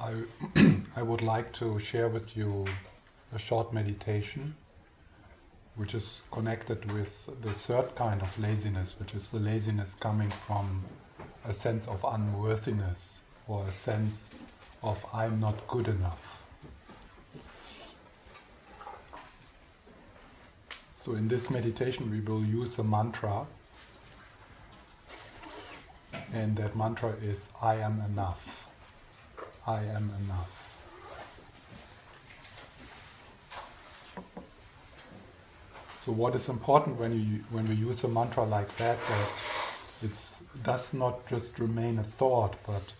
I, I would like to share with you a short meditation which is connected with the third kind of laziness, which is the laziness coming from a sense of unworthiness or a sense of I'm not good enough. So, in this meditation, we will use a mantra, and that mantra is I am enough. I am enough. So what is important when you when we use a mantra like that that it does not just remain a thought, but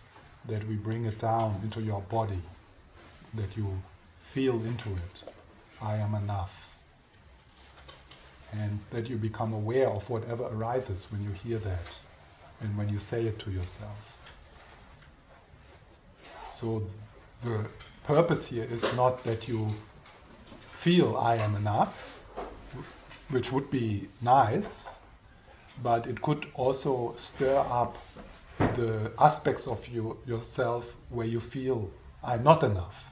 that we bring it down into your body, that you feel into it. I am enough. And that you become aware of whatever arises when you hear that and when you say it to yourself. So the purpose here is not that you feel I am enough, which would be nice, but it could also stir up the aspects of you yourself where you feel I'm not enough.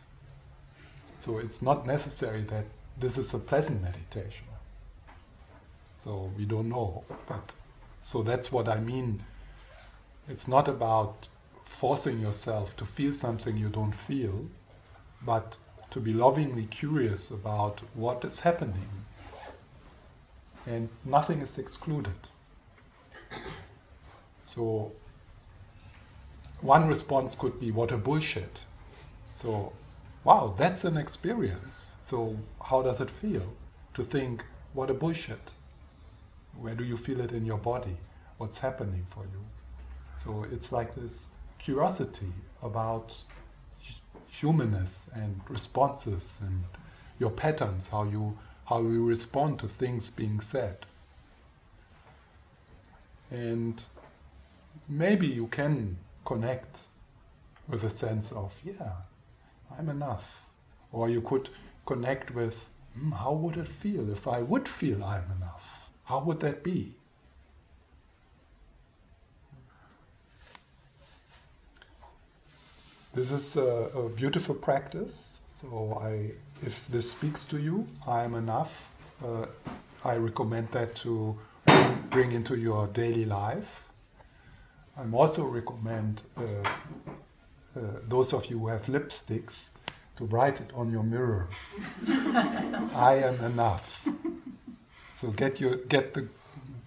So it's not necessary that this is a pleasant meditation. So we don't know, but so that's what I mean. It's not about forcing yourself to feel something you don't feel, but to be lovingly curious about what is happening. And nothing is excluded. So, one response could be, What a bullshit. So, wow, that's an experience. So, how does it feel to think, What a bullshit? Where do you feel it in your body? What's happening for you? So, it's like this curiosity about humanness and responses and your patterns, how you how you respond to things being said. And maybe you can connect with a sense of, yeah, I'm enough. Or you could connect with, mm, how would it feel if I would feel I'm enough? How would that be? This is a, a beautiful practice. So I, if this speaks to you, I am enough. Uh, I recommend that to bring into your daily life. I'm also recommend uh, uh, those of you who have lipsticks to write it on your mirror. I am enough. So get your get the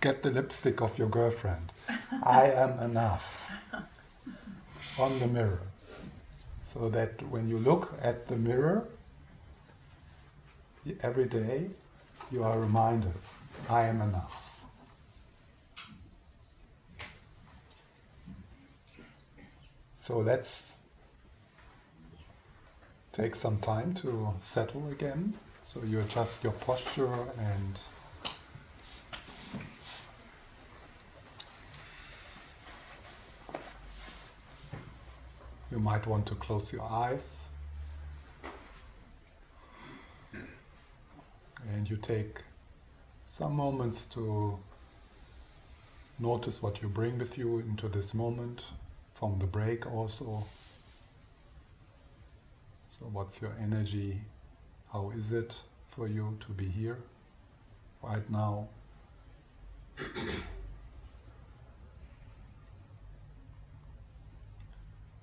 get the lipstick of your girlfriend. I am enough on the mirror. So that when you look at the mirror every day, you are reminded, I am enough. So let's take some time to settle again. So you adjust your posture and You might want to close your eyes. And you take some moments to notice what you bring with you into this moment from the break also. So, what's your energy? How is it for you to be here right now?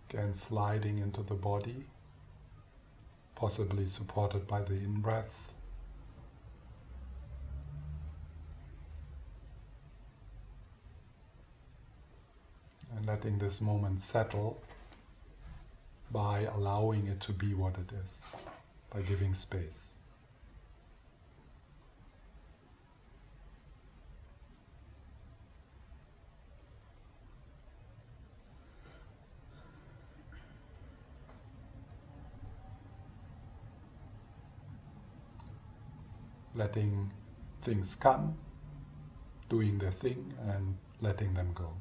Again, sliding into the body, possibly supported by the in breath. And letting this moment settle by allowing it to be what it is, by giving space. Letting things come, doing their thing, and letting them go.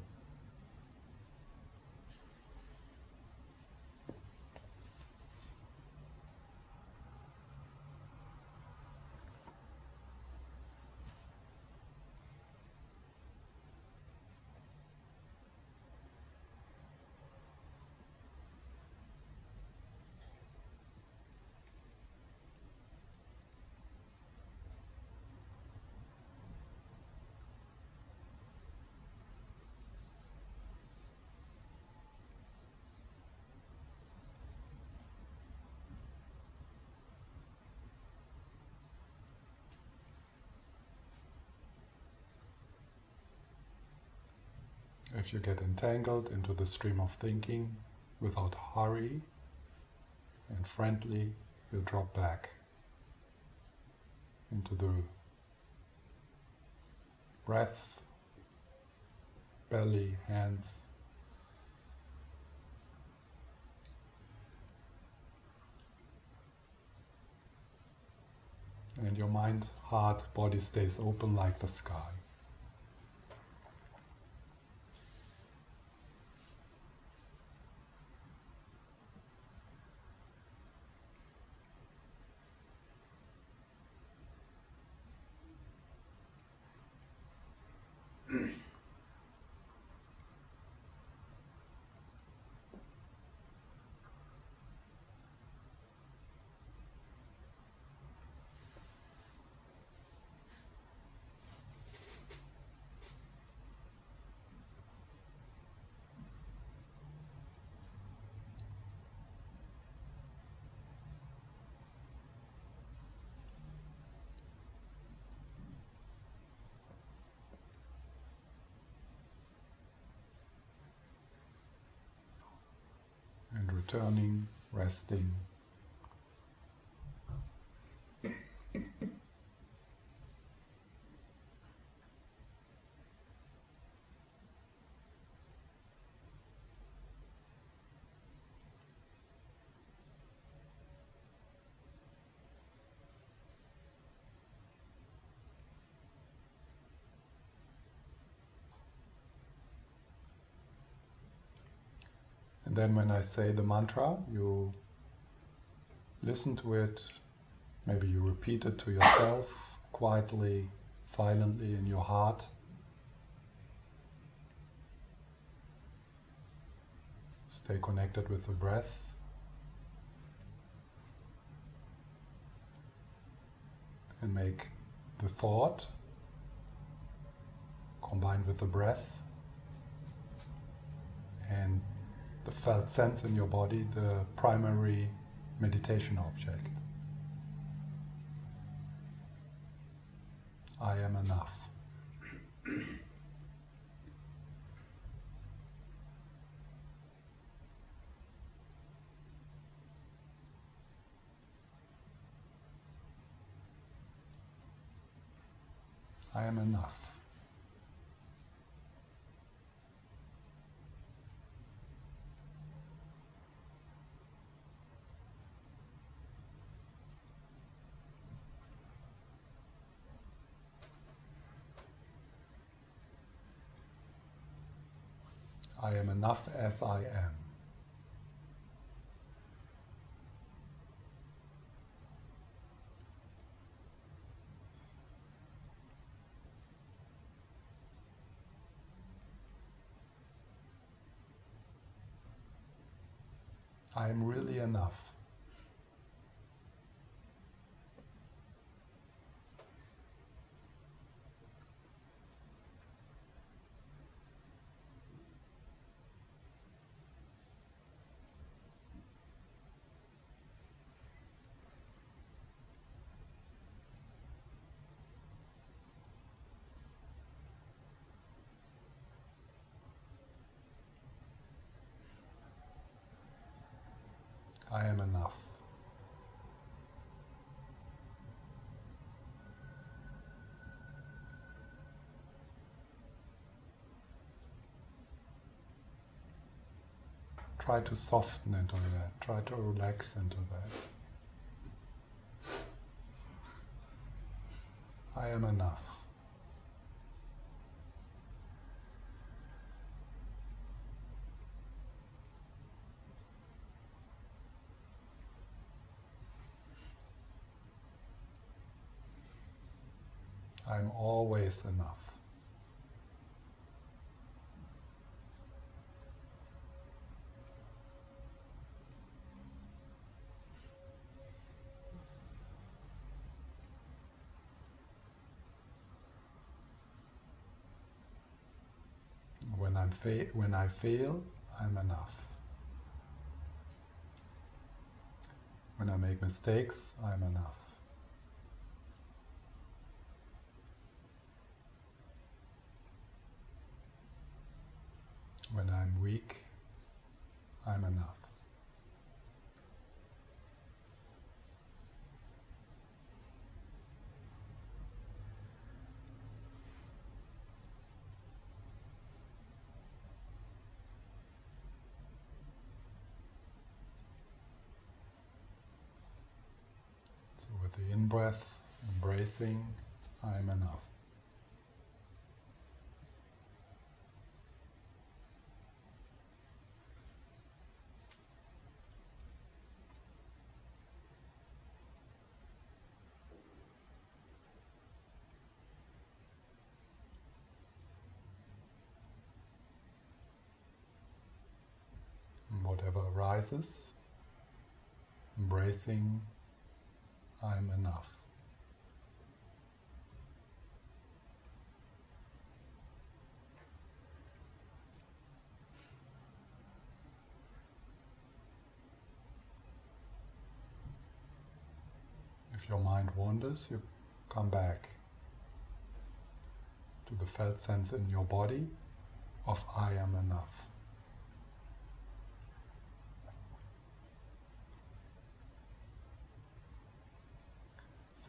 You get entangled into the stream of thinking without hurry and friendly, you drop back into the breath, belly, hands. And your mind, heart, body stays open like the sky. and returning, resting. Then when I say the mantra, you listen to it, maybe you repeat it to yourself quietly, silently in your heart. Stay connected with the breath. And make the thought combined with the breath and the felt sense in your body the primary meditation object. I am enough. I am enough. I am enough as I am. I am really enough. Enough. Try to soften into that, try to relax into that. I am enough. I'm always enough. When I'm fa- when I fail, I'm enough. When I make mistakes, I'm enough. Week, I'm enough. So with the in breath, embracing, I'm enough. And whatever arises, embracing, I'm enough. If your mind wanders, you come back to the felt sense in your body of I am enough.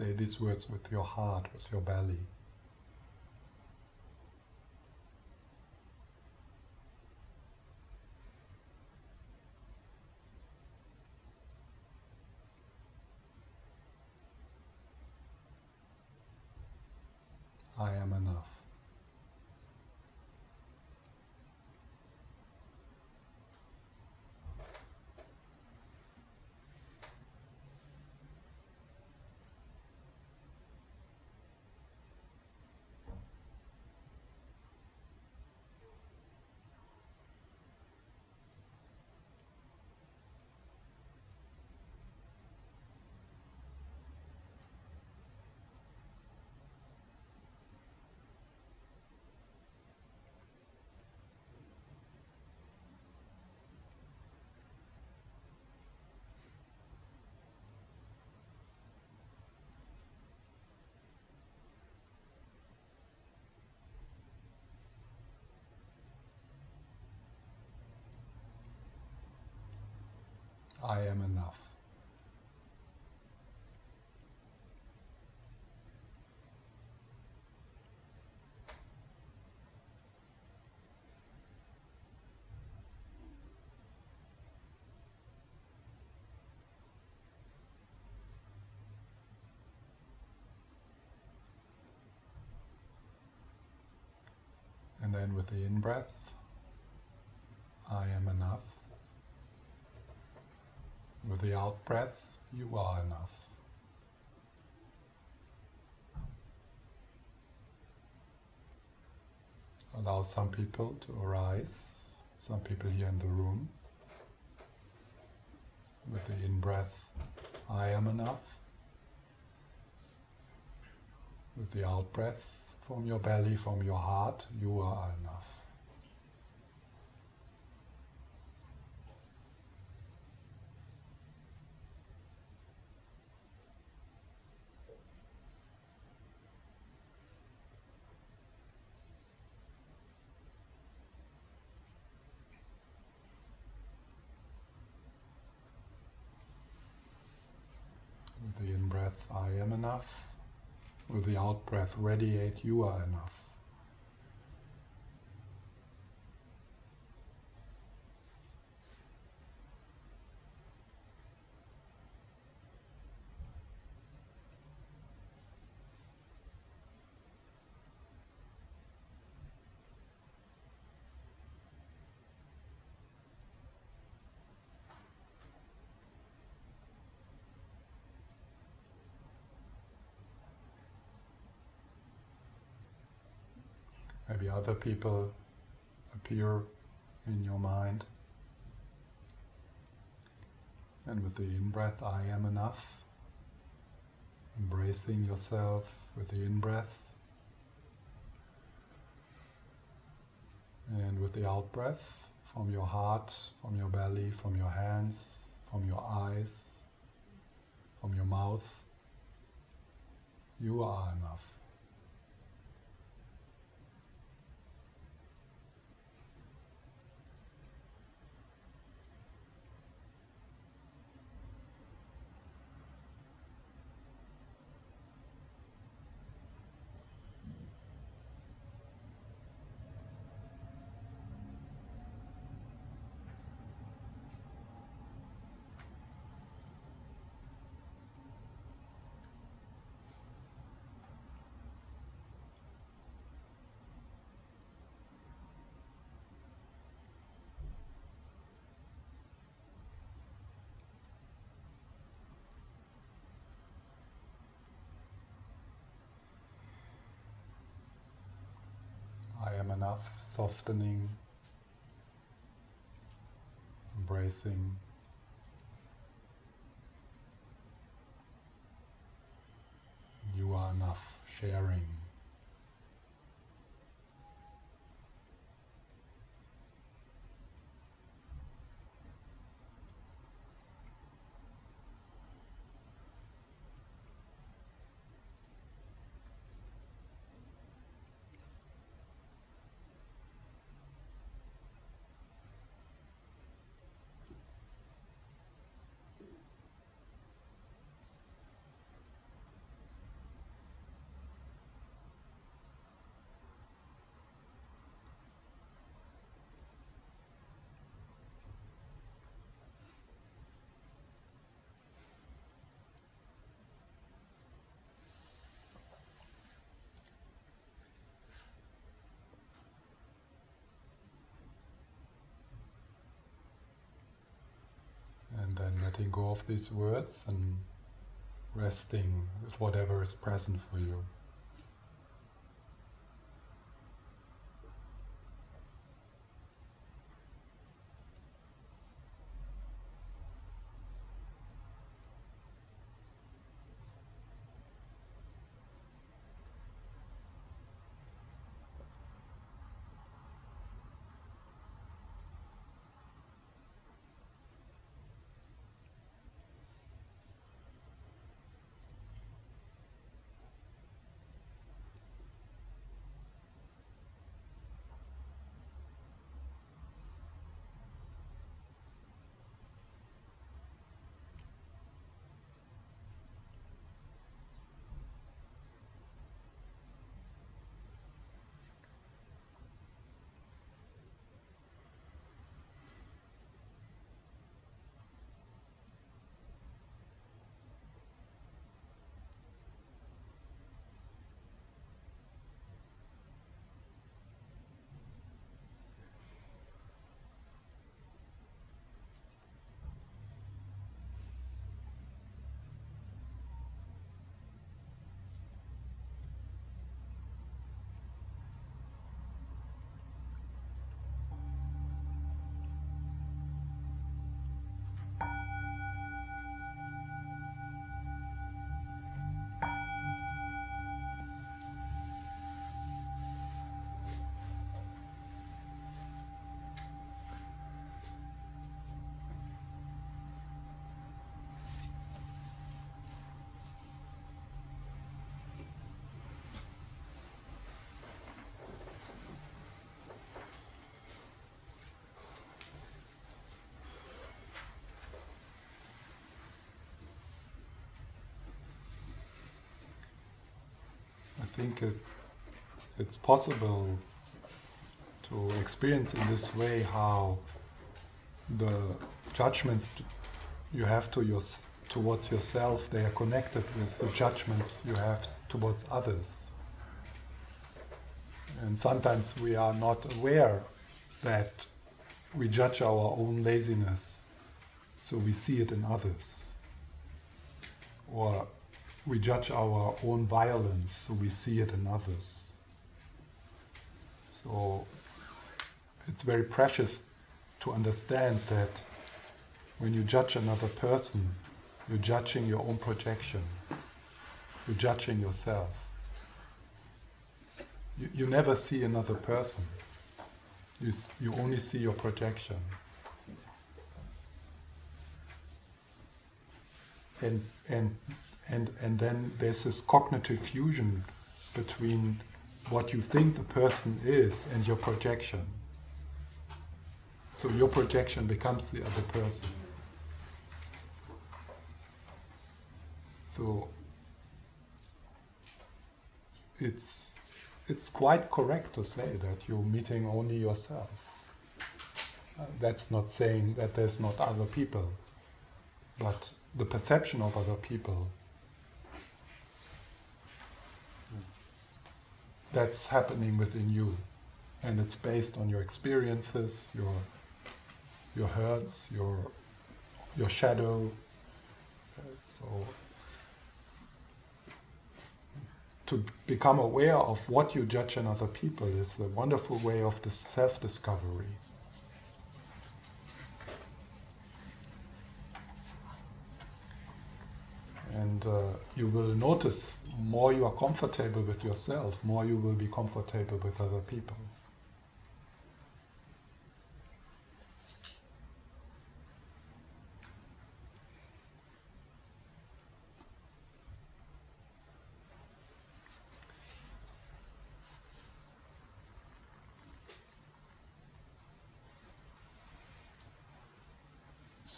Say these words with your heart, with your belly. I am enough. I am enough. And then with the in breath, I am enough. With the out breath, you are enough. Allow some people to arise, some people here in the room. With the in breath, I am enough. With the out breath, from your belly, from your heart, you are enough. With the in breath, I am enough. With the out breath, radiate, you are enough. Maybe other people appear in your mind. And with the in breath, I am enough. Embracing yourself with the in breath. And with the out breath, from your heart, from your belly, from your hands, from your eyes, from your mouth, you are enough. Enough, softening, embracing. You are enough, sharing. And then letting go of these words and resting with whatever is present for you. Think it, it's possible to experience in this way how the judgments you have to your, towards yourself they are connected with the judgments you have towards others. And sometimes we are not aware that we judge our own laziness, so we see it in others. Or we judge our own violence, so we see it in others. So it's very precious to understand that when you judge another person, you're judging your own projection, you're judging yourself. You, you never see another person, you, you only see your projection. And, and and and then there's this cognitive fusion between what you think the person is and your projection. So your projection becomes the other person. So it's it's quite correct to say that you're meeting only yourself. Uh, that's not saying that there's not other people, but the perception of other people that's happening within you and it's based on your experiences your your hurts your your shadow so to become aware of what you judge in other people is a wonderful way of the self-discovery. And uh, you will notice more you are comfortable with yourself, more you will be comfortable with other people.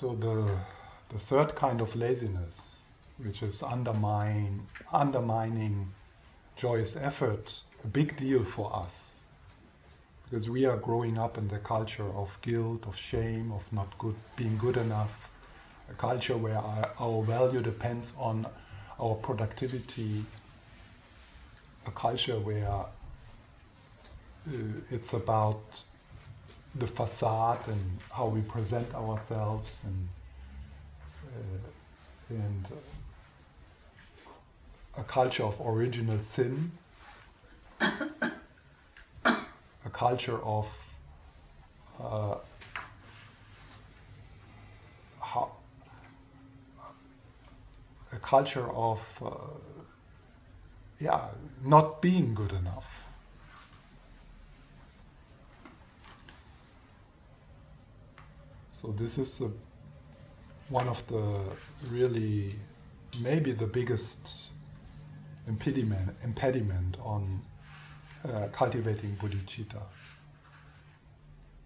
So the, the third kind of laziness, which is undermine, undermining joyous effort, a big deal for us. Because we are growing up in the culture of guilt, of shame, of not good, being good enough, a culture where our, our value depends on our productivity, a culture where uh, it's about the facade and how we present ourselves and uh, and a culture of original sin, a culture of uh, how, a culture of uh, yeah not being good enough. So this is a, one of the really, maybe the biggest impediment, impediment on uh, cultivating bodhicitta.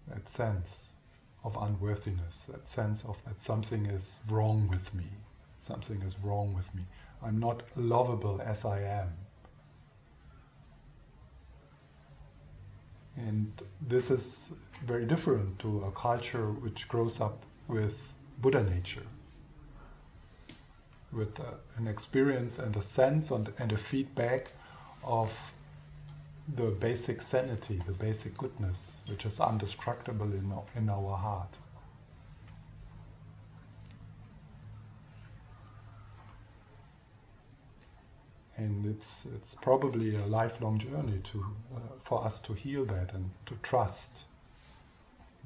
That sense of unworthiness, that sense of that something is wrong with me, something is wrong with me. I'm not lovable as I am. And this is very different to a culture which grows up with Buddha nature, with an experience and a sense and, and a feedback of the basic sanity, the basic goodness, which is indestructible in, in our heart. and it's it's probably a lifelong journey to uh, for us to heal that and to trust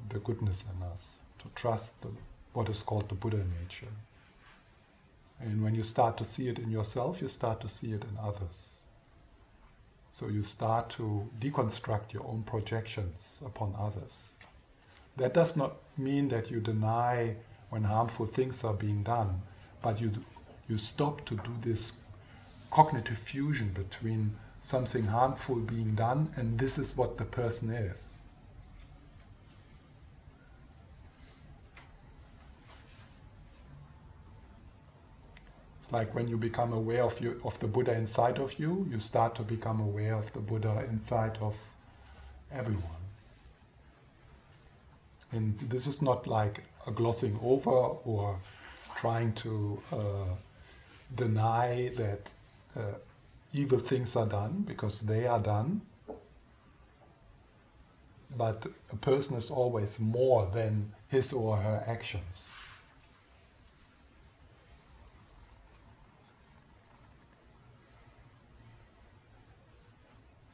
the goodness in us, to trust the, what is called the Buddha nature. And when you start to see it in yourself, you start to see it in others. So you start to deconstruct your own projections upon others. That does not mean that you deny when harmful things are being done, but you you stop to do this cognitive fusion between something harmful being done and this is what the person is. Like when you become aware of you of the Buddha inside of you, you start to become aware of the Buddha inside of everyone. And this is not like a glossing over or trying to uh, deny that uh, evil things are done because they are done. But a person is always more than his or her actions.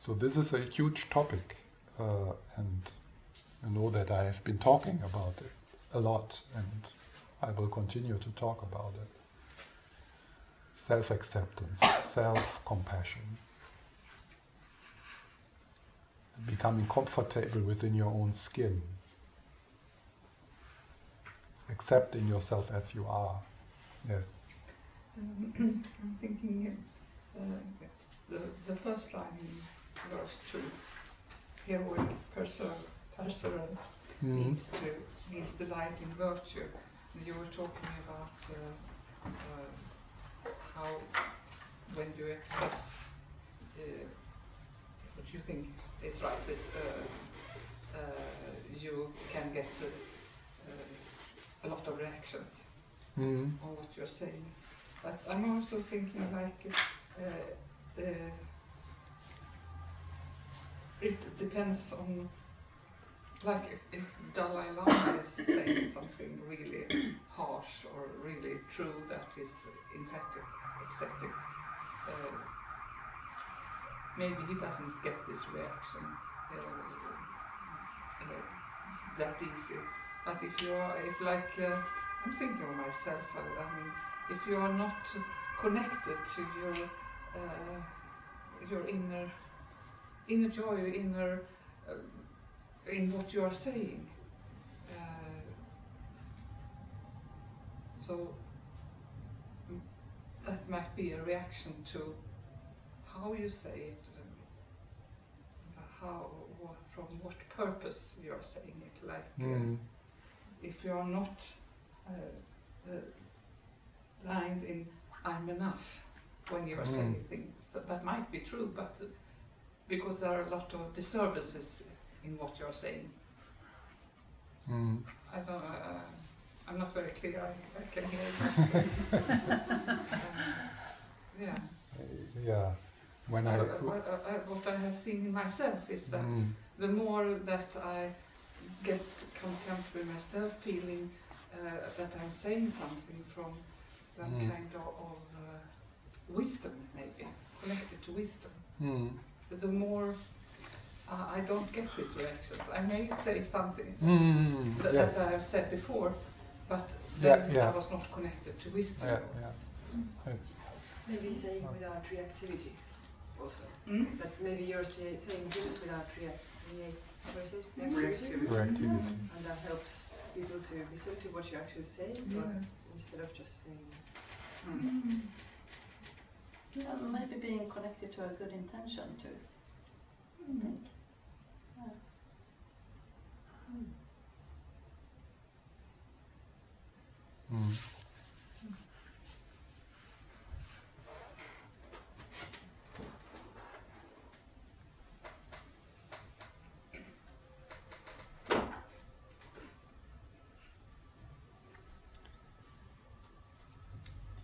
So this is a huge topic, uh, and I know that I have been talking about it a lot, and I will continue to talk about it self acceptance, self compassion. Becoming comfortable within your own skin. Accepting yourself as you are. Yes. Um, I'm thinking uh, the, the first line verse 2 heroic perseverance mm. means, to, means delight in virtue. And you were talking about uh, uh, how when you express uh, what you think is right, is, uh, uh, you can get a lot of reactions mm. on what you're saying. But I'm also thinking like it depends on like if, if Dalai Lama is saying something really harsh or really true that is in fact upsetting, uh, maybe he doesn't get this reaction uh, uh, that easy. But if you are, if like, uh, I'm thinking of myself, I, I mean, if you are not connected to your uh, your inner inner joy, inner uh, in what you are saying. Uh, so mm, that might be a reaction to how you say it, uh, how what, from what purpose you are saying it. Like uh, Mm. if you are not uh, uh, lined in "I'm enough" when you are Mm. saying things, so that might be true, but because there are a lot of disturbances in what you are saying. Mm. I don't. Uh, I'm not very clear. I, I can hear you. um, yeah. Yeah. When I. Uh, what, uh, what I have seen in myself is that Mm. the more that I get content with myself, feeling uh, that I'm saying something from some Mm. kind of, of uh, wisdom, maybe connected to wisdom, Mm. The more uh, I don't get these reactions. I may say something Mm. that, Yes. that I have said before, but Yeah, then yeah. I was not connected to wisdom. Yeah, yeah. It's. Maybe saying without reactivity also. Mm? That maybe you're say, saying things without react, react, it? Reactivity. Reactivity. And that helps people to listen to what you're actually saying Yes. instead of just saying. Mm. Yeah, maybe being connected to a good intention too. Mm. I think. Yeah. Mm. mm.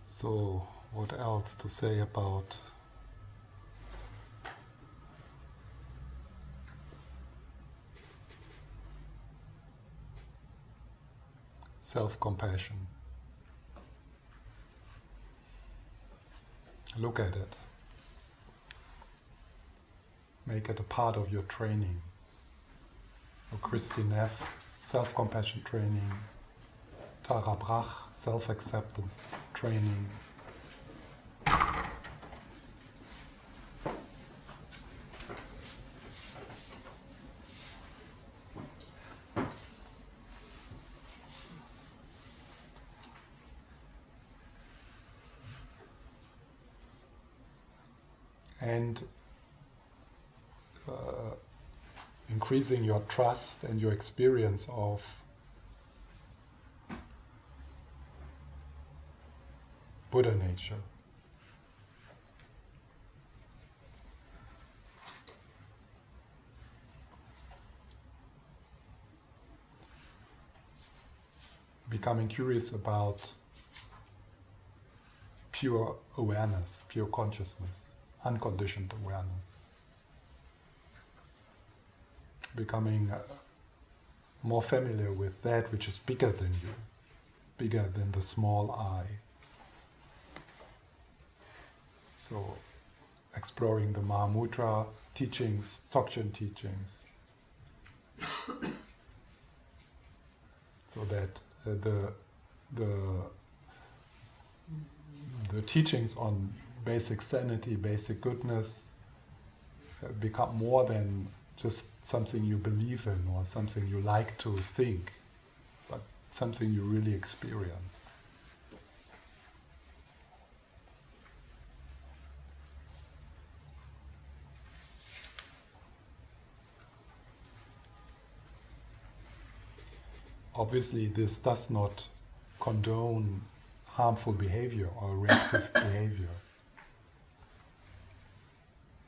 So, what else to say about self compassion? Look at it. Make it a part of your training. So Kristin Neff, self compassion training. Tara Brach, self acceptance training. And uh, increasing your trust and your experience of Buddha nature. Becoming curious about pure awareness, pure consciousness, unconditioned awareness. Becoming uh, more familiar with that which is bigger than you, bigger than the small I. So, exploring the Mahamudra teachings, Dzogchen teachings, so that uh, the the the teachings on basic sanity, basic goodness, uh, become more than just something you believe in or something you like to think, but something you really experience. Obviously, this does not condone harmful behavior or reactive behavior.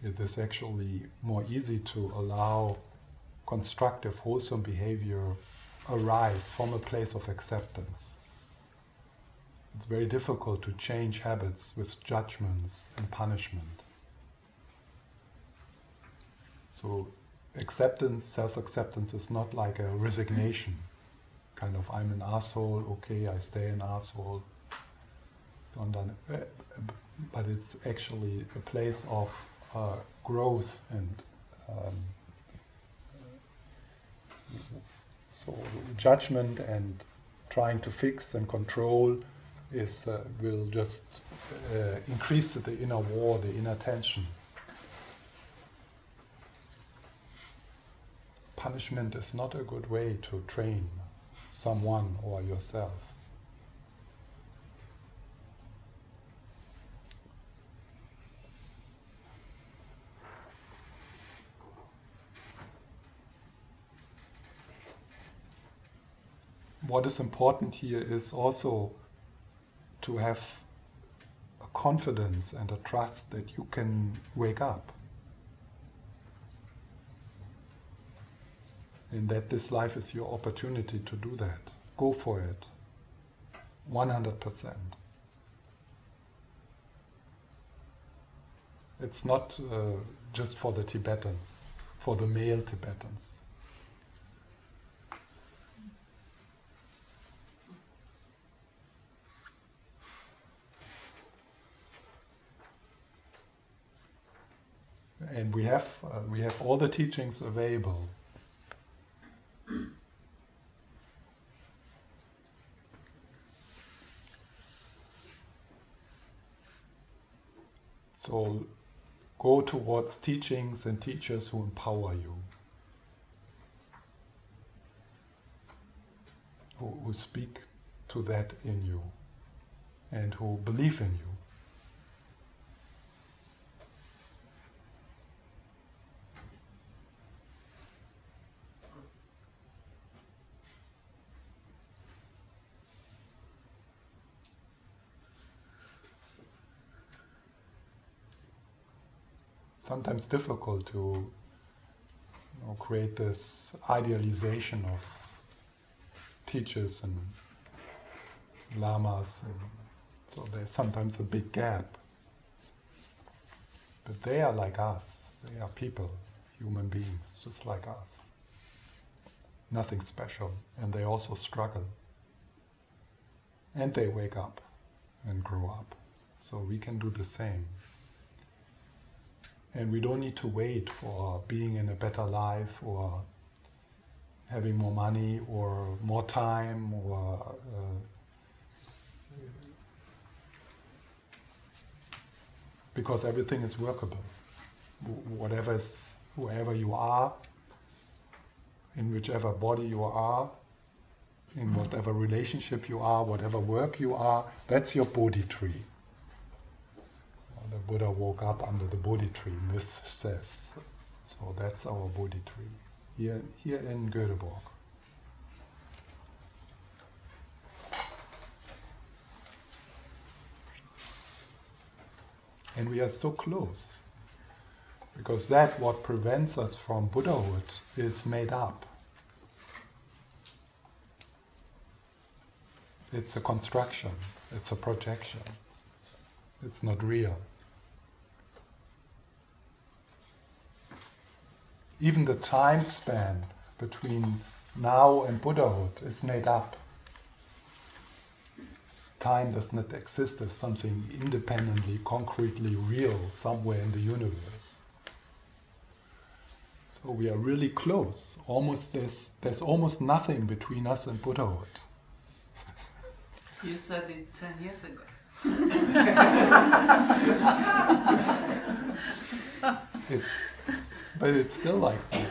It is actually more easy to allow constructive, wholesome behavior arise from a place of acceptance. It's very difficult to change habits with judgments and punishment. So, acceptance, self acceptance is not like a resignation, kind of, I'm an asshole, okay, I stay an asshole. Sondern, but it's actually a place of uh, growth and um, so judgment and trying to fix and control is uh, will just uh, increase the inner war, the inner tension. Punishment is not a good way to train someone or yourself. What is important here is also to have a confidence and a trust that you can wake up. And that this life is your opportunity to do that. Go for it. 100%. It's not uh, just for the Tibetans, for the male Tibetans. and we have uh, we have all the teachings available. So go towards teachings and teachers who empower you, who, who speak to that in you, and who believe in you. Sometimes difficult to you know, create this idealization of teachers and lamas, and so there's sometimes a big gap. But they are like us, they are people, human beings, just like us. Nothing special, and they also struggle. And they wake up and grow up. So we can do the same. And we don't need to wait for being in a better life or having more money or more time or uh, because everything is workable. Whatever is, whoever you are, in whichever body you are, in whatever relationship you are, whatever work you are, that's your Bodhi tree the Buddha woke up under the Bodhi tree, myth says. So that's our Bodhi tree here, here in Göteborg. And we are so close. Because that what prevents us from Buddhahood is made up. It's a construction, it's a projection, it's not real. Even the time span between now and Buddhahood is made up. Time does not exist as something independently, concretely real somewhere in the universe. So we are really close. Almost there's there's almost nothing between us and Buddhahood. You said it ten years ago. it's but it's still like that.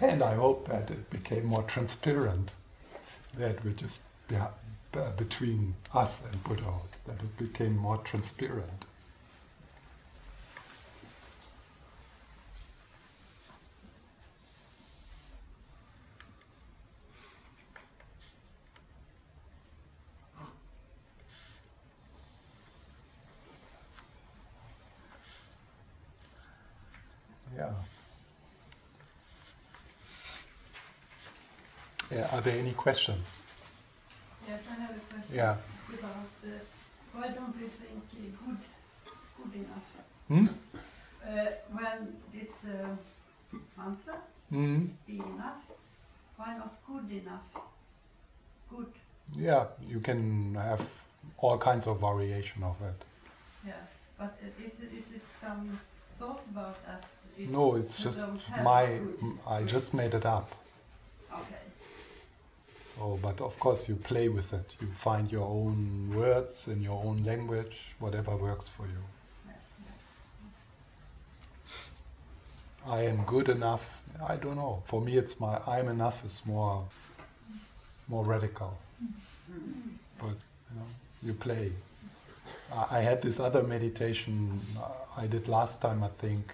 And I hope that it became more transparent, that which is between us and Buddhahood, that it became more transparent. Yeah. Yeah, are there any questions? Yes, I have a question. Yeah. About uh, why don't we think good, good enough? Hmm? Uh, when this uh, mantra, Hmm? be enough, why not good enough? Good, Yeah, you can have all kinds of variation of it. yes. But is it, is it some thought about that? It- No, it's just my. I just made it up. Okay. So, but of course, you play with it. You find your own words in your own language, whatever works for you. I am good enough. I don't know. For me, it's my I am enough is more, more radical. But you know, you play. I, I had this other meditation uh, I did last time. I think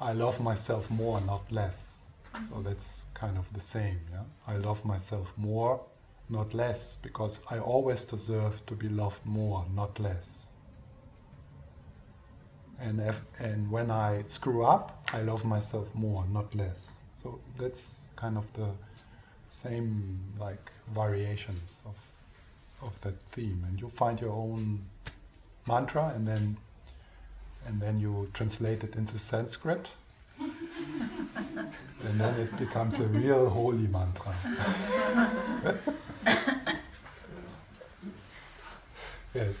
I love myself more, not less. So that's kind of the same. Yeah, I love myself more, not less, because I always deserve to be loved more, not less. And if, and when I screw up, I love myself more, not less. So that's kind of the same like variations of of that theme, and you find your own mantra, and then and then you translate it into Sanskrit, and then it becomes a real holy mantra. yes.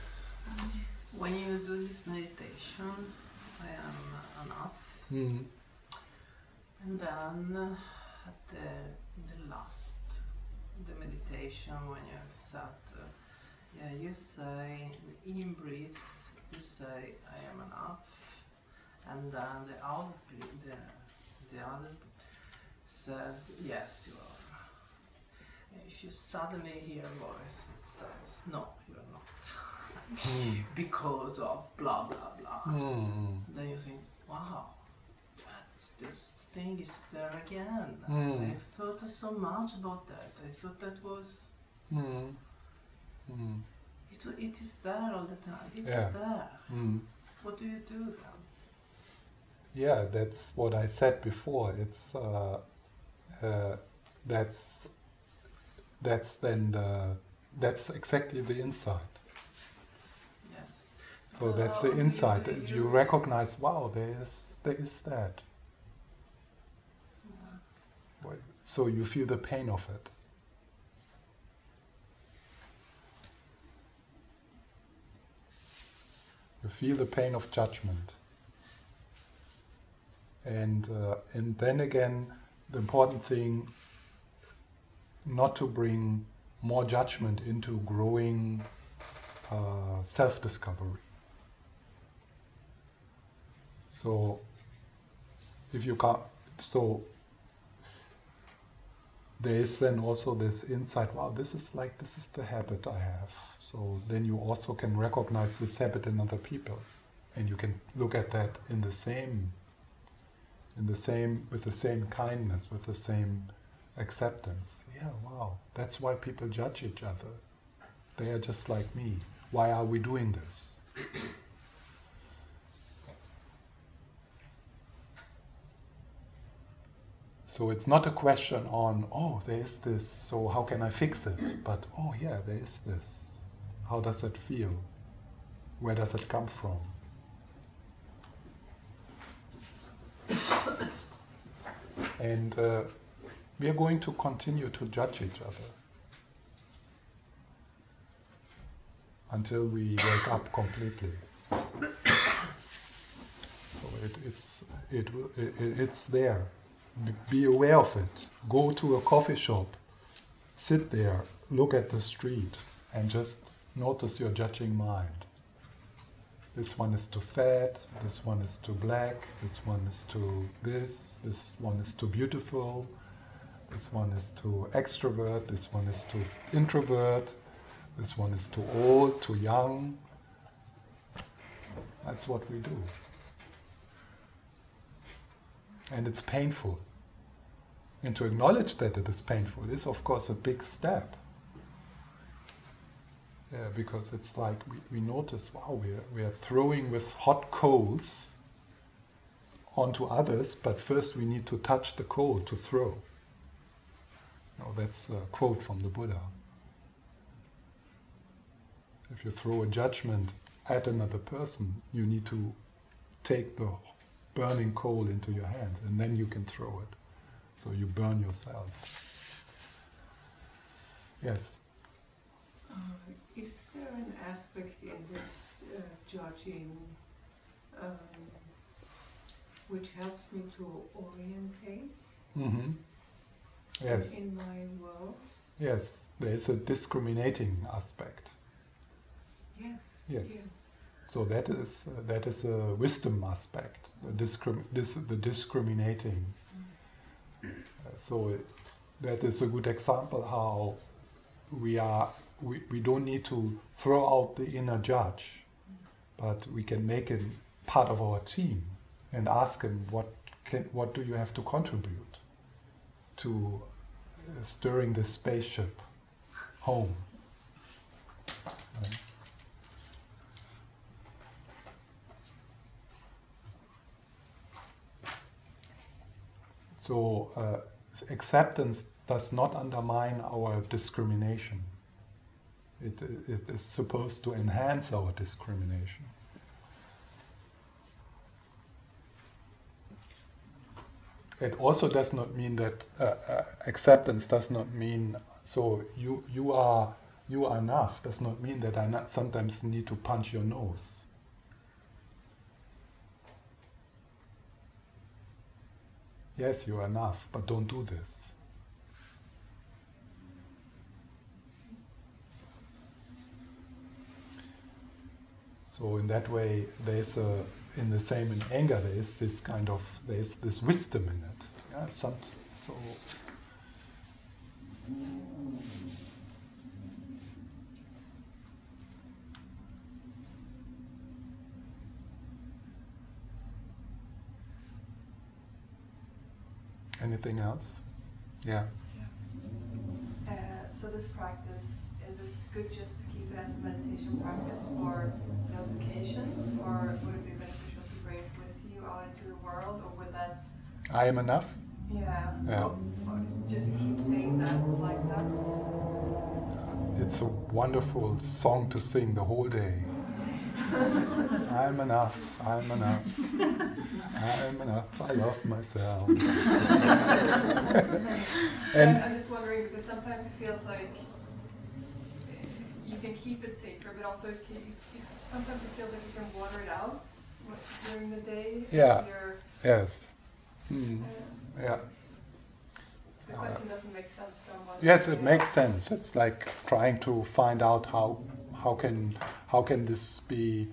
When you do this meditation, I am enough, Mm. and then at the, the last, the meditation when you sat, uh, yeah, you say in breath, you say I am enough, and then the other, the the other says yes you are. If you suddenly hear a voice that says no, you're not. Mm. because of blah blah blah. Mm. Then you think, wow, that's, this thing is there again. Mm. I thought so much about that. I thought that was, Mm. Mm. it, it is there all the time. It is Yeah. there. Mm. What do you do then? Yeah, that's what I said before. It's uh, uh, that's that's then the that's exactly the insight. Yes. So that's the you insight. that You recognize, wow, there is there is that. Yeah. So you feel the pain of it. You feel the pain of judgment. And uh, and then again, the important thing not to bring more judgment into growing uh, self-discovery. So if you can't, so there is then also this insight. Wow, this is like this is the habit I have. So then you also can recognize this habit in other people, and you can look at that in the same, in the same with the same kindness, with the same acceptance. Yeah, wow, that's why people judge each other. They are just like me. Why are we doing this? So it's not a question on, oh, there is this, so how can I fix it? But, oh, yeah, there is this. How does it feel? Where does it come from? And uh, we are going to continue to judge each other until we wake up completely. So it, it's, it, it, it- it's there. Be aware of it. Go to a coffee shop, sit there, look at the street, and just notice your judging mind. This one is too fat, this one is too black, this one is too this, this one is too beautiful, this one is too extrovert, this one is too introvert, this one is too old, too young. That's what we do. And it's painful. And to acknowledge that it is painful is, of course, a big step. Yeah, because it's like we, we notice, wow, we are, we are throwing with hot coals onto others, but first we need to touch the coal to throw. No, that's a quote from the Buddha. If you throw a judgment at another person, you need to take the burning coal into your hand and then you can throw it. So you burn yourself. Yes. Is there an aspect in this uh, judging, um, which helps me to orientate hmm Yes. in my world. Yes. There is a discriminating aspect. Yes. Yes. So that is uh, that is a wisdom aspect, the, discrim- this, the discriminating. Uh, so it, that is a good example how we are we, we don't need to throw out the inner judge, but we can make him part of our team and ask him what can what do you have to contribute to uh, stirring the spaceship home. Right? So uh, acceptance does not undermine our discrimination. It, it is supposed to enhance our discrimination. It also does not mean that uh, uh, acceptance does not mean so you you are you are enough does not mean that I not sometimes need to punch your nose. Yes, you are enough, but don't do this. So in that way, there's a in the same in anger. There is this kind of there's this wisdom in it. Yeah, some so. Anything else? Yeah. Uh, so this practice, is it good just to keep it as a meditation practice for those occasions, or would it be beneficial to bring it with you out into the world, or would that, I am enough. yeah, Yeah. or, or just keep saying that like that? It's a wonderful song to sing the whole day. I'm enough, I'm enough, I'm enough, I love myself. And I'm just wondering because sometimes it feels like you can keep it sacred, but also it can, sometimes it feels like you can water it out during the day. so Yeah. You're, yes, uh, yeah. the question doesn't make sense from. Yes, it makes sense. It's like trying to find out how how can how can this be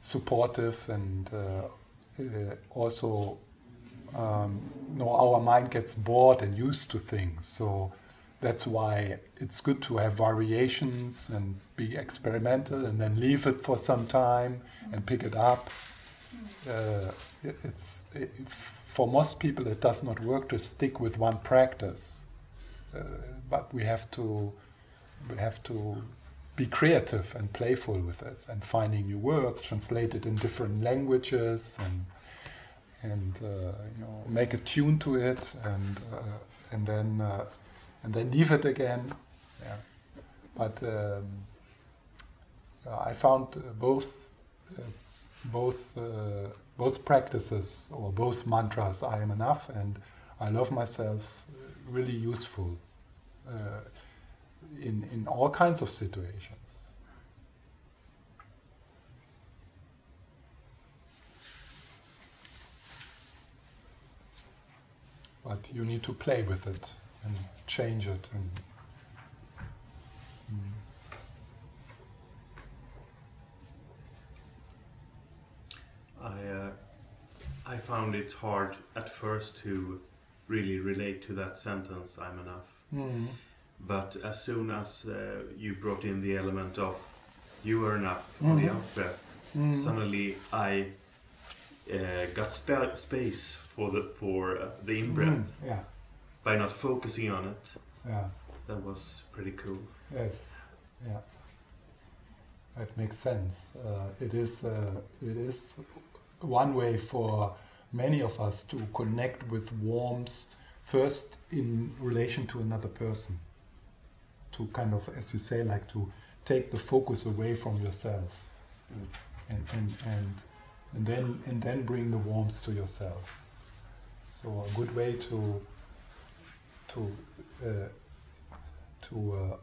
supportive and uh, uh, also um, you know our mind gets bored and used to things. So that's why it's good to have variations and be experimental and then leave it for some time and pick it up. Uh, it, it's it, for most people it does not work to stick with one practice uh, but we have to we have to be creative and playful with it and finding new words translate it in different languages and and uh, you know make a tune to it and uh, and then uh, and then leave it again. Yeah. But um, I found uh, both uh, both uh, both practices or both mantras I am enough and I love myself uh, really useful uh, in in all kinds of situations. But you need to play with it and change it and. Mm. I uh, I found it hard at first to really relate to that sentence "I'm enough," Mm. but as soon as uh, you brought in the element of "you are enough" on the out breath, Mm. suddenly I uh, got spa- space for the for uh, the in breath Mm. Yeah, by not focusing on it. yeah. That was pretty cool. Yes, yeah, that makes sense. Uh, it is uh, it is one way for many of us to connect with warmth first in relation to another person. To kind of, as you say, like to take the focus away from yourself, and and and and then and then bring the warmth to yourself. So a good way to to uh, to uh,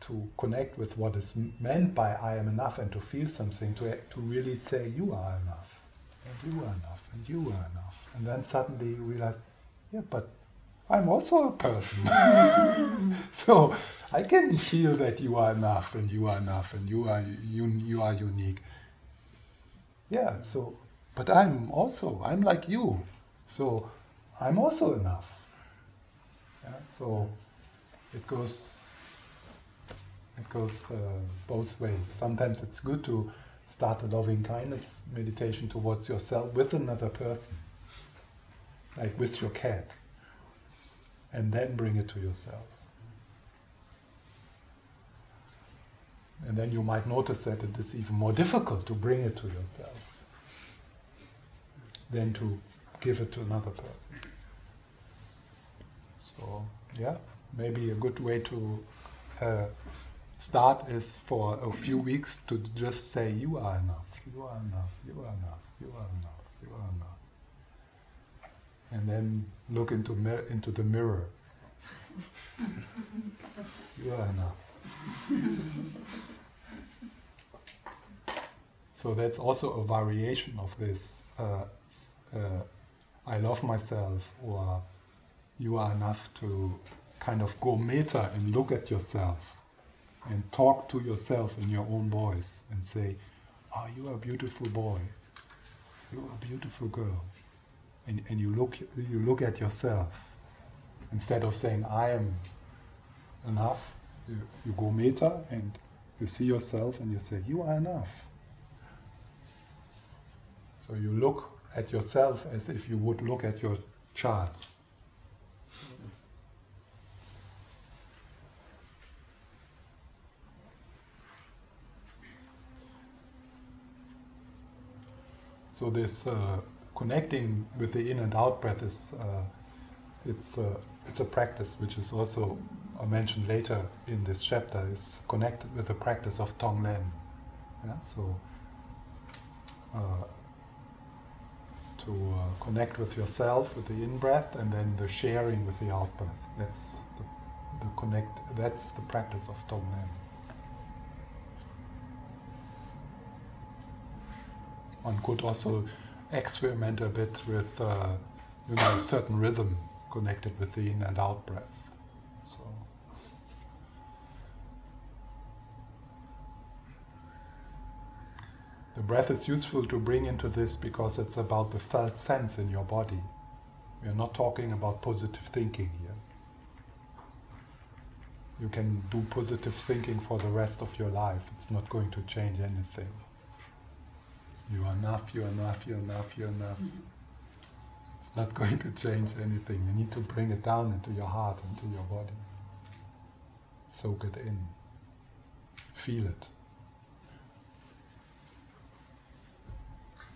to connect with what is meant by I am enough and to feel something, to, to really say, You are enough, and you are enough, and you are enough. And then suddenly you realize, Yeah, but I'm also a person. so I can feel that you are enough, and you are enough, and you are, you, you are unique. Yeah, so, but I'm also, I'm like you. So I'm also enough. Yeah, so it goes it goes uh, both ways. Sometimes it's good to start a loving kindness meditation towards yourself with another person, like with your cat, and then bring it to yourself. And then you might notice that it is even more difficult to bring it to yourself than to give it to another person. So, yeah, maybe a good way to uh, start is for a few weeks to just say, You are enough, you are enough, you are enough, you are enough, you are enough. And then look into, mir- into the mirror. you are enough. so that's also a variation of this uh, uh, I love myself or you are enough to kind of go meta and look at yourself and talk to yourself in your own voice and say, Oh, you are a beautiful boy. You are a beautiful girl. And, and you look you look at yourself. Instead of saying I am enough, you, you go meta and you see yourself and you say, You are enough. So you look at yourself as if you would look at your child. So this uh, connecting with the in and out breath is uh, it's uh, it's a practice which is also uh, mentioned later in this chapter. Is connected with the practice of Tonglen. Yeah, so uh, to uh, connect with yourself with the in breath and then the sharing with the out breath. That's the, the connect. That's the practice of Tonglen. One could also experiment a bit with uh, you know a certain rhythm connected with the in and out breath. So the breath is useful to bring into this because it's about the felt sense in your body. We are not talking about positive thinking here. You can do positive thinking for the rest of your life. It's not going to change anything. You are enough, you are enough, you're enough, you're enough. It's not going to change anything. You need to bring it down into your heart, into your body. Soak it in. Feel it.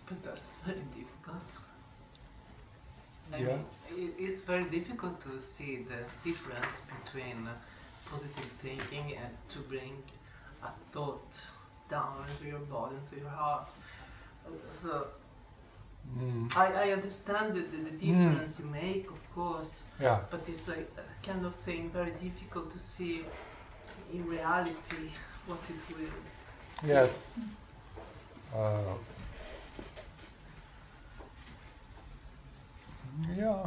But that's very difficult. I Yeah. mean, it's very difficult to see the difference between positive thinking and to bring a thought down into your body, into your heart. So Mm. I, I understand the, the, the difference you make, of course, Yeah. but it's a, a kind of thing very difficult to see in reality what it will. Yes. Uh, yeah.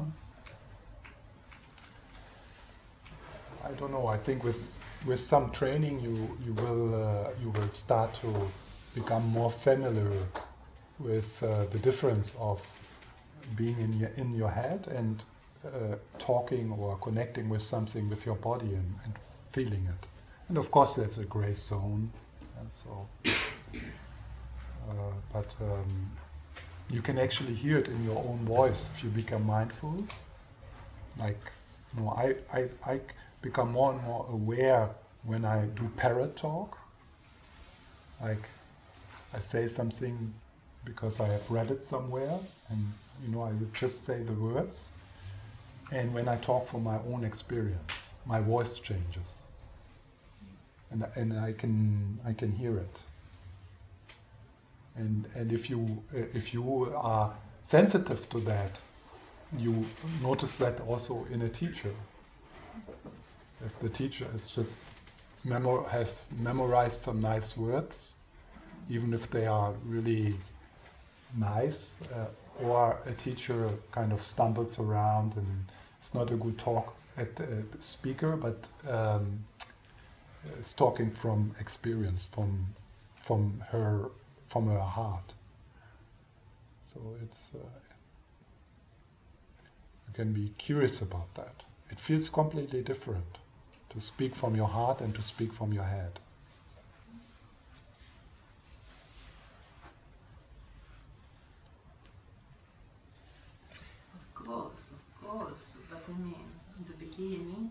I don't know. I think with with some training, you you will uh, you will start to become more familiar with uh, the difference of being in your in your head and uh, talking or connecting with something with your body and, and feeling it. And of course, there's a gray zone. And so, uh, but um, you can actually hear it in your own voice if you become mindful. Like, you know, I, I, I become more and more aware when I do parrot talk. Like, I say something because I have read it somewhere, and you know, I just say the words. And when I talk from my own experience, my voice changes and and I can I can hear it. And and if you if you are sensitive to that, you notice that also in a teacher. If the teacher is just memo- has memorized some nice words, even if they are really nice, uh, or a teacher kind of stumbles around and it's not a good talk at the speaker, but um, is talking from experience, from from her from her heart. So it's uh, you can be curious about that. It feels completely different to speak from your heart and to speak from your head. Of course, of course. But I mean, in the beginning,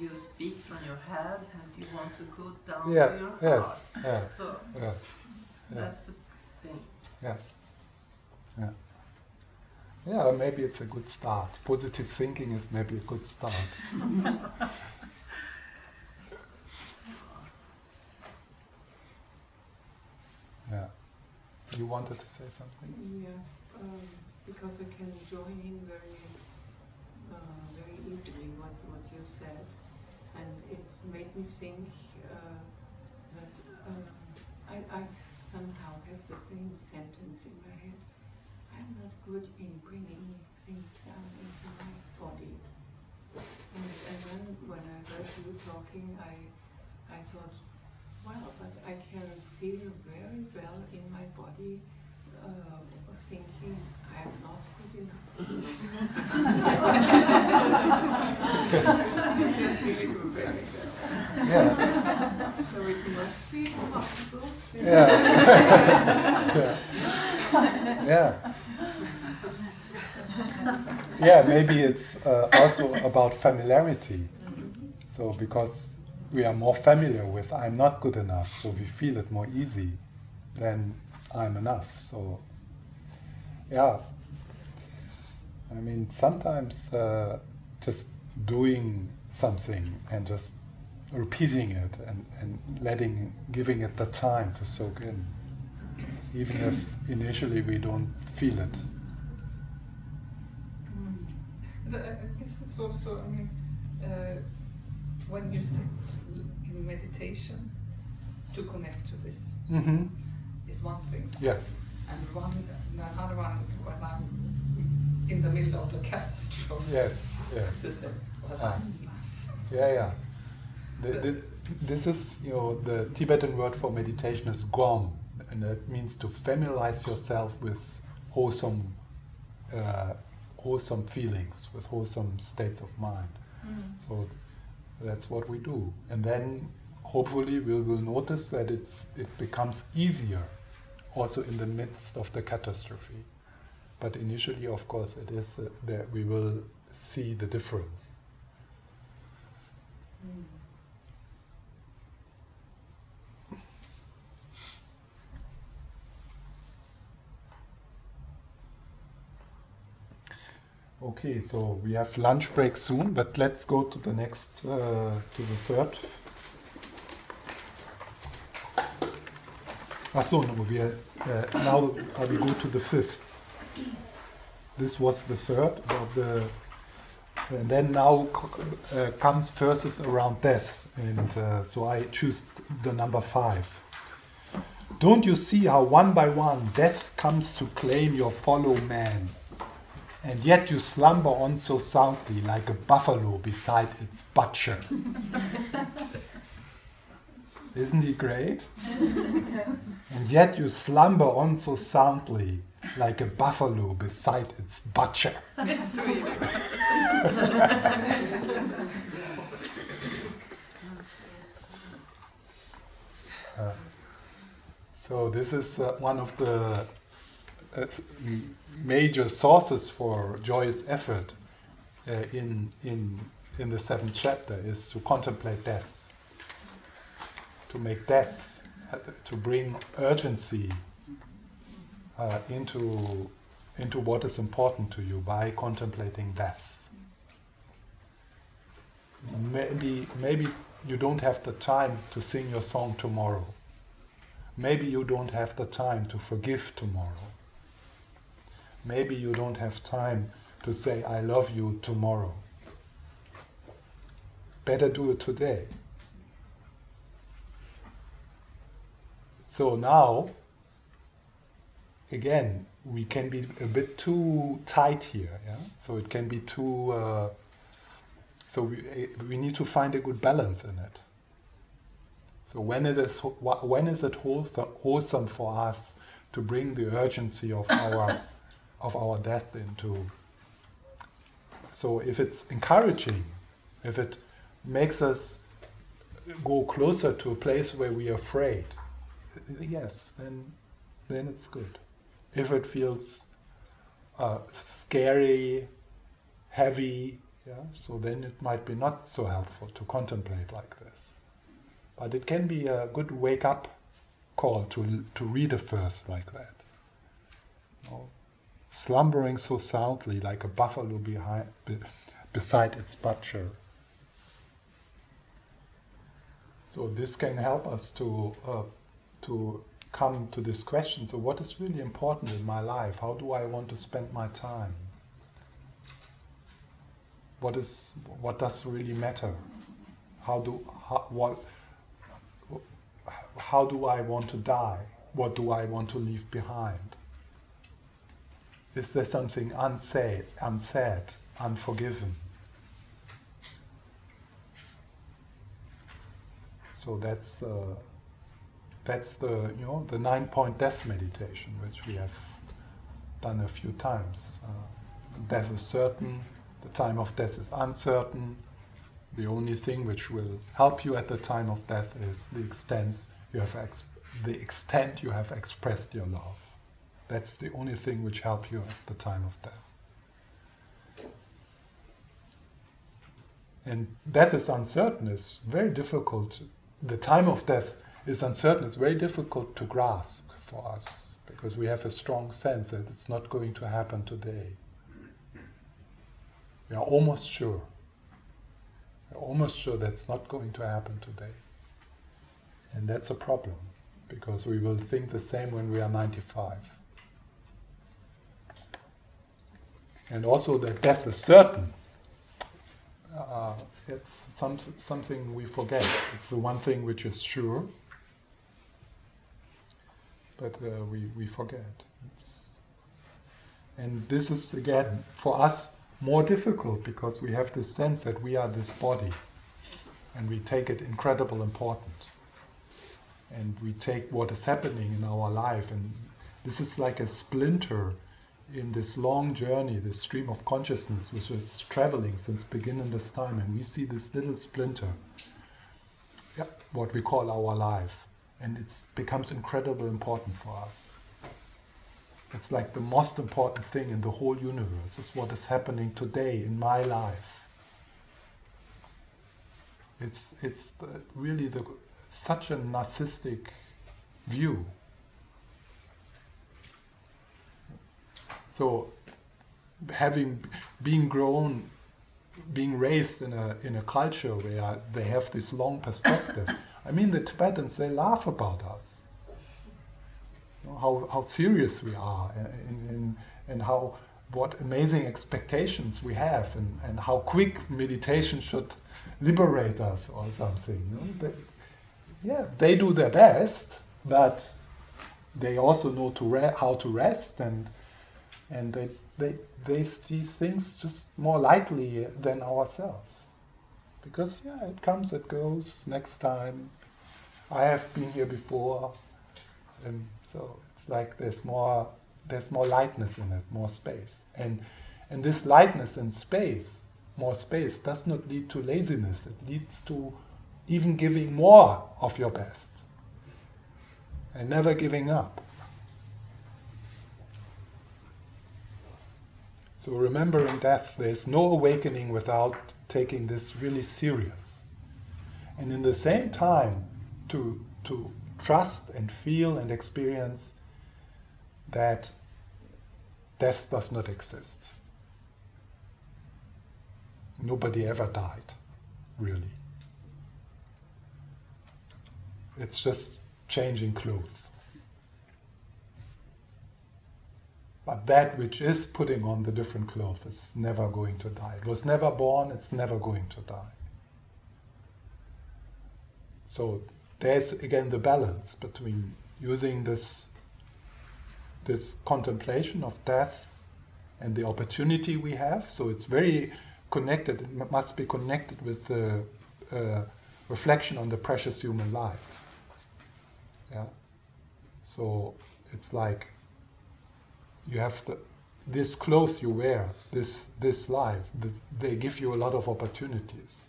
you speak from your head and you want to go down Yeah, to your yes, heart. yeah. So Yeah, yeah. that's the thing. Yeah. Yeah. Yeah, maybe it's a good start. Positive thinking is maybe a good start. yeah. You wanted to say something? Yeah, um, because I can join in very, uh, very easily what, what you said, and it made me think uh, that um, I, I somehow have the same sentence in my head. I'm not good in bringing things down into my body. And, and then when I heard you talking, I, I thought, well, but I can feel very well in my body uh, thinking I'm not good enough. I. Yeah. So it must be possible. Yeah. yeah. Yeah. Yeah, maybe it's uh, also about familiarity. So, because we are more familiar with I'm not good enough, so we feel it more easy than I'm enough. So, yeah. I mean, sometimes uh, just doing something and just repeating it and, and letting, giving it the time to soak in, even if initially we don't feel it. I I guess it's also, I mean, uh, when you sit in meditation to connect to this Mm-hmm. is one thing, Yeah. and one the other one when I'm in the middle of the catastrophe. Yes. Yes. Well, Ah. Yeah, yeah. The, this, this is, you know, the Tibetan word for meditation is gom, and that means to familiarize yourself with wholesome, uh, wholesome feelings, with wholesome states of mind. So that's what we do, and then hopefully we will notice that it's it becomes easier, also in the midst of the catastrophe. But initially, of course, it is uh, that we will see the difference. Mm. Okay, so we have lunch break soon, but let's go to the next, uh, to the third. Ah, so no, we are, uh, now I will go to the fifth. This was the third of the, and then now uh, comes verses around death, and uh, so I choose the number five. Don't you see how one by one death comes to claim your fellow man? And yet you slumber on so soundly like a buffalo beside its butcher. Isn't he great? And yet you slumber on so soundly like a buffalo beside its butcher. It's really Uh, so this is uh, one of the uh, major sources for joyous effort uh, in in in the seventh chapter is to contemplate death, to make death, to bring urgency uh, into into what is important to you by contemplating death. Maybe maybe you don't have the time to sing your song tomorrow. Maybe you don't have the time to forgive tomorrow. Maybe you don't have time to say, I love you tomorrow. Better do it today. So now, again, we can be a bit too tight here. Yeah? So it can be too. Uh, so we, eh, we need to find a good balance in it. So when it is when is it wholesome for us to bring the urgency of our of our death into? So if it's encouraging, if it makes us go closer to a place where we are afraid, yes, then then it's good. If it feels uh, scary, heavy, yeah, so then it might be not so helpful to contemplate like this. But it can be a good wake up call to to read a verse like that. You know, slumbering so soundly like a buffalo behind, be, beside its butcher. So this can help us to uh, to come to this question. So what is really important in my life? How do I want to spend my time? What is what does really matter? How do how, what how do I want to die? What do I want to leave behind? Is there something unsaid, unsaid, unforgiven? So that's uh, that's the you know the nine point death meditation which we have done a few times. Uh, death is certain, the time of death is uncertain. The only thing which will help you at the time of death is the extent you have the extent you have expressed your love. That's the only thing which helps you at the time of death. And death is uncertain, it's very difficult the time of death is uncertain. It's very difficult to grasp for us because we have a strong sense that it's not going to happen today. We are almost sure. We're almost sure that's not going to happen today. And that's a problem because we will think the same when we are 95. And also that death is certain uh, it's some, something we forget. It's the one thing which is sure, but uh, we, we forget. It's, and this is again for us more difficult because we have this sense that we are this body and we take it incredible important and we take what is happening in our life and this is like a splinter in this long journey, this stream of consciousness, which is traveling since beginning this time, and we see this little splinter, what we call our life, and it becomes incredibly important for us. It's like the most important thing in the whole universe is what is happening today in my life. It's it's really the, such a narcissistic view So, having being grown, being raised in a in a culture where they have this long perspective. I mean, the Tibetans they laugh about us. You know, how how serious we are, eh, in, in, and how what amazing expectations we have, and, and how quick meditation should liberate us or something. You know? they, yeah, they do their best, but they also know to re- how to rest and and they they they these things just more lightly than ourselves because yeah it comes it goes. Next time i have been here before and so it's like there's more there's more lightness in it more space. And and this lightness and space more space does not lead to laziness. It leads to even giving more of your best and never giving up. So remembering death, there's no awakening without taking this really serious. And in the same time, to, to trust and feel and experience that death does not exist. Nobody ever died, really. It's just changing clothes. But that which is putting on the different clothes is never going to die. It was never born, it's never going to die. So there's again the balance between using this this contemplation of death and the opportunity we have. So it's very connected. It must be connected with the uh, reflection on the precious human life. Yeah. So it's like you have the this cloth you wear, this this life. The, they give you a lot of opportunities,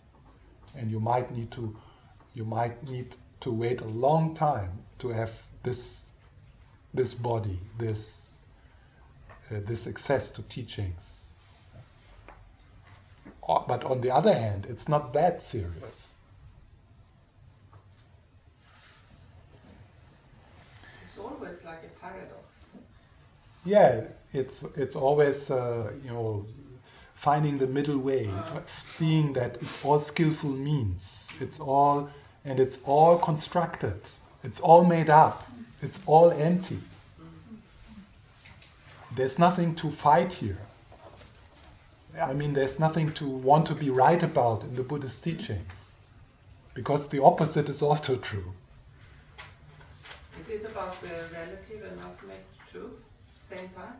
and you might need to you might need to wait a long time to have this this body, this uh, this access to teachings. Uh, But on the other hand, it's not that serious. It's always like a paradox. Yeah, it's it's always uh, you know finding the middle way, seeing that it's all skillful means. It's all and it's all constructed. It's all made up. It's all empty. There's nothing to fight here. I mean, there's nothing to want to be right about in the Buddhist teachings, because the opposite is also true. Is it about the relative and ultimate truth, same time?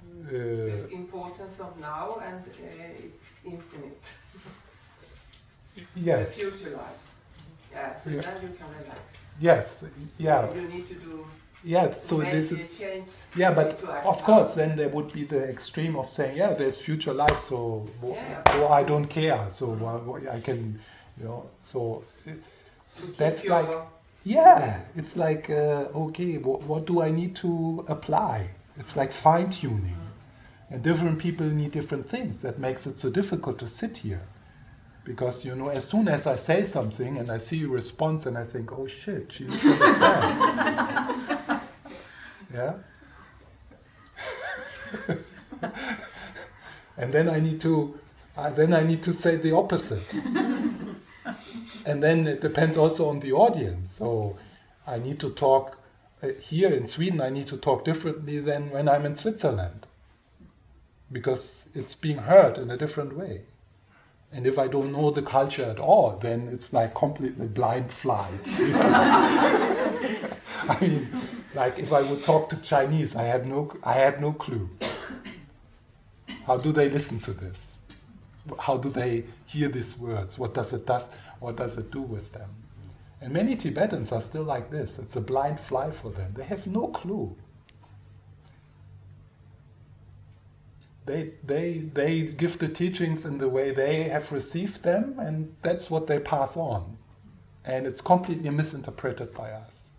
Uh, the importance of now and uh, it's infinite. yes. The future lives. Yeah, so Yeah. then you can relax. Yes. Yeah. You need to do Yeah. So this is change. Yeah, but need to act of course, then there would be the extreme of saying, yeah, there's future life, so Yeah. oh, I don't care, so I can, you know, so that's like- yeah, it's like, uh, okay, wh- what do I need to apply? It's like fine tuning, and different people need different things. That makes it so difficult to sit here, because you know, as soon as I say something and I see a response, and I think, oh shit, she misunderstands. yeah. and then I need to, uh, then I need to say the opposite. and then it depends also on the audience. So I need to talk uh, here in Sweden. I need to talk differently than when I'm in Switzerland, because it's being heard in a different way. And if I don't know the culture at all, then it's like completely blind flight. I mean, like if I would talk to Chinese, I had no, I had no clue. How do they listen to this? How do they hear these words? What does it does? What does it do with them? And many Tibetans are still like this. It's a blind fly for them. They have no clue. They, they, they give the teachings in the way they have received them, and that's what they pass on. And it's completely misinterpreted by us.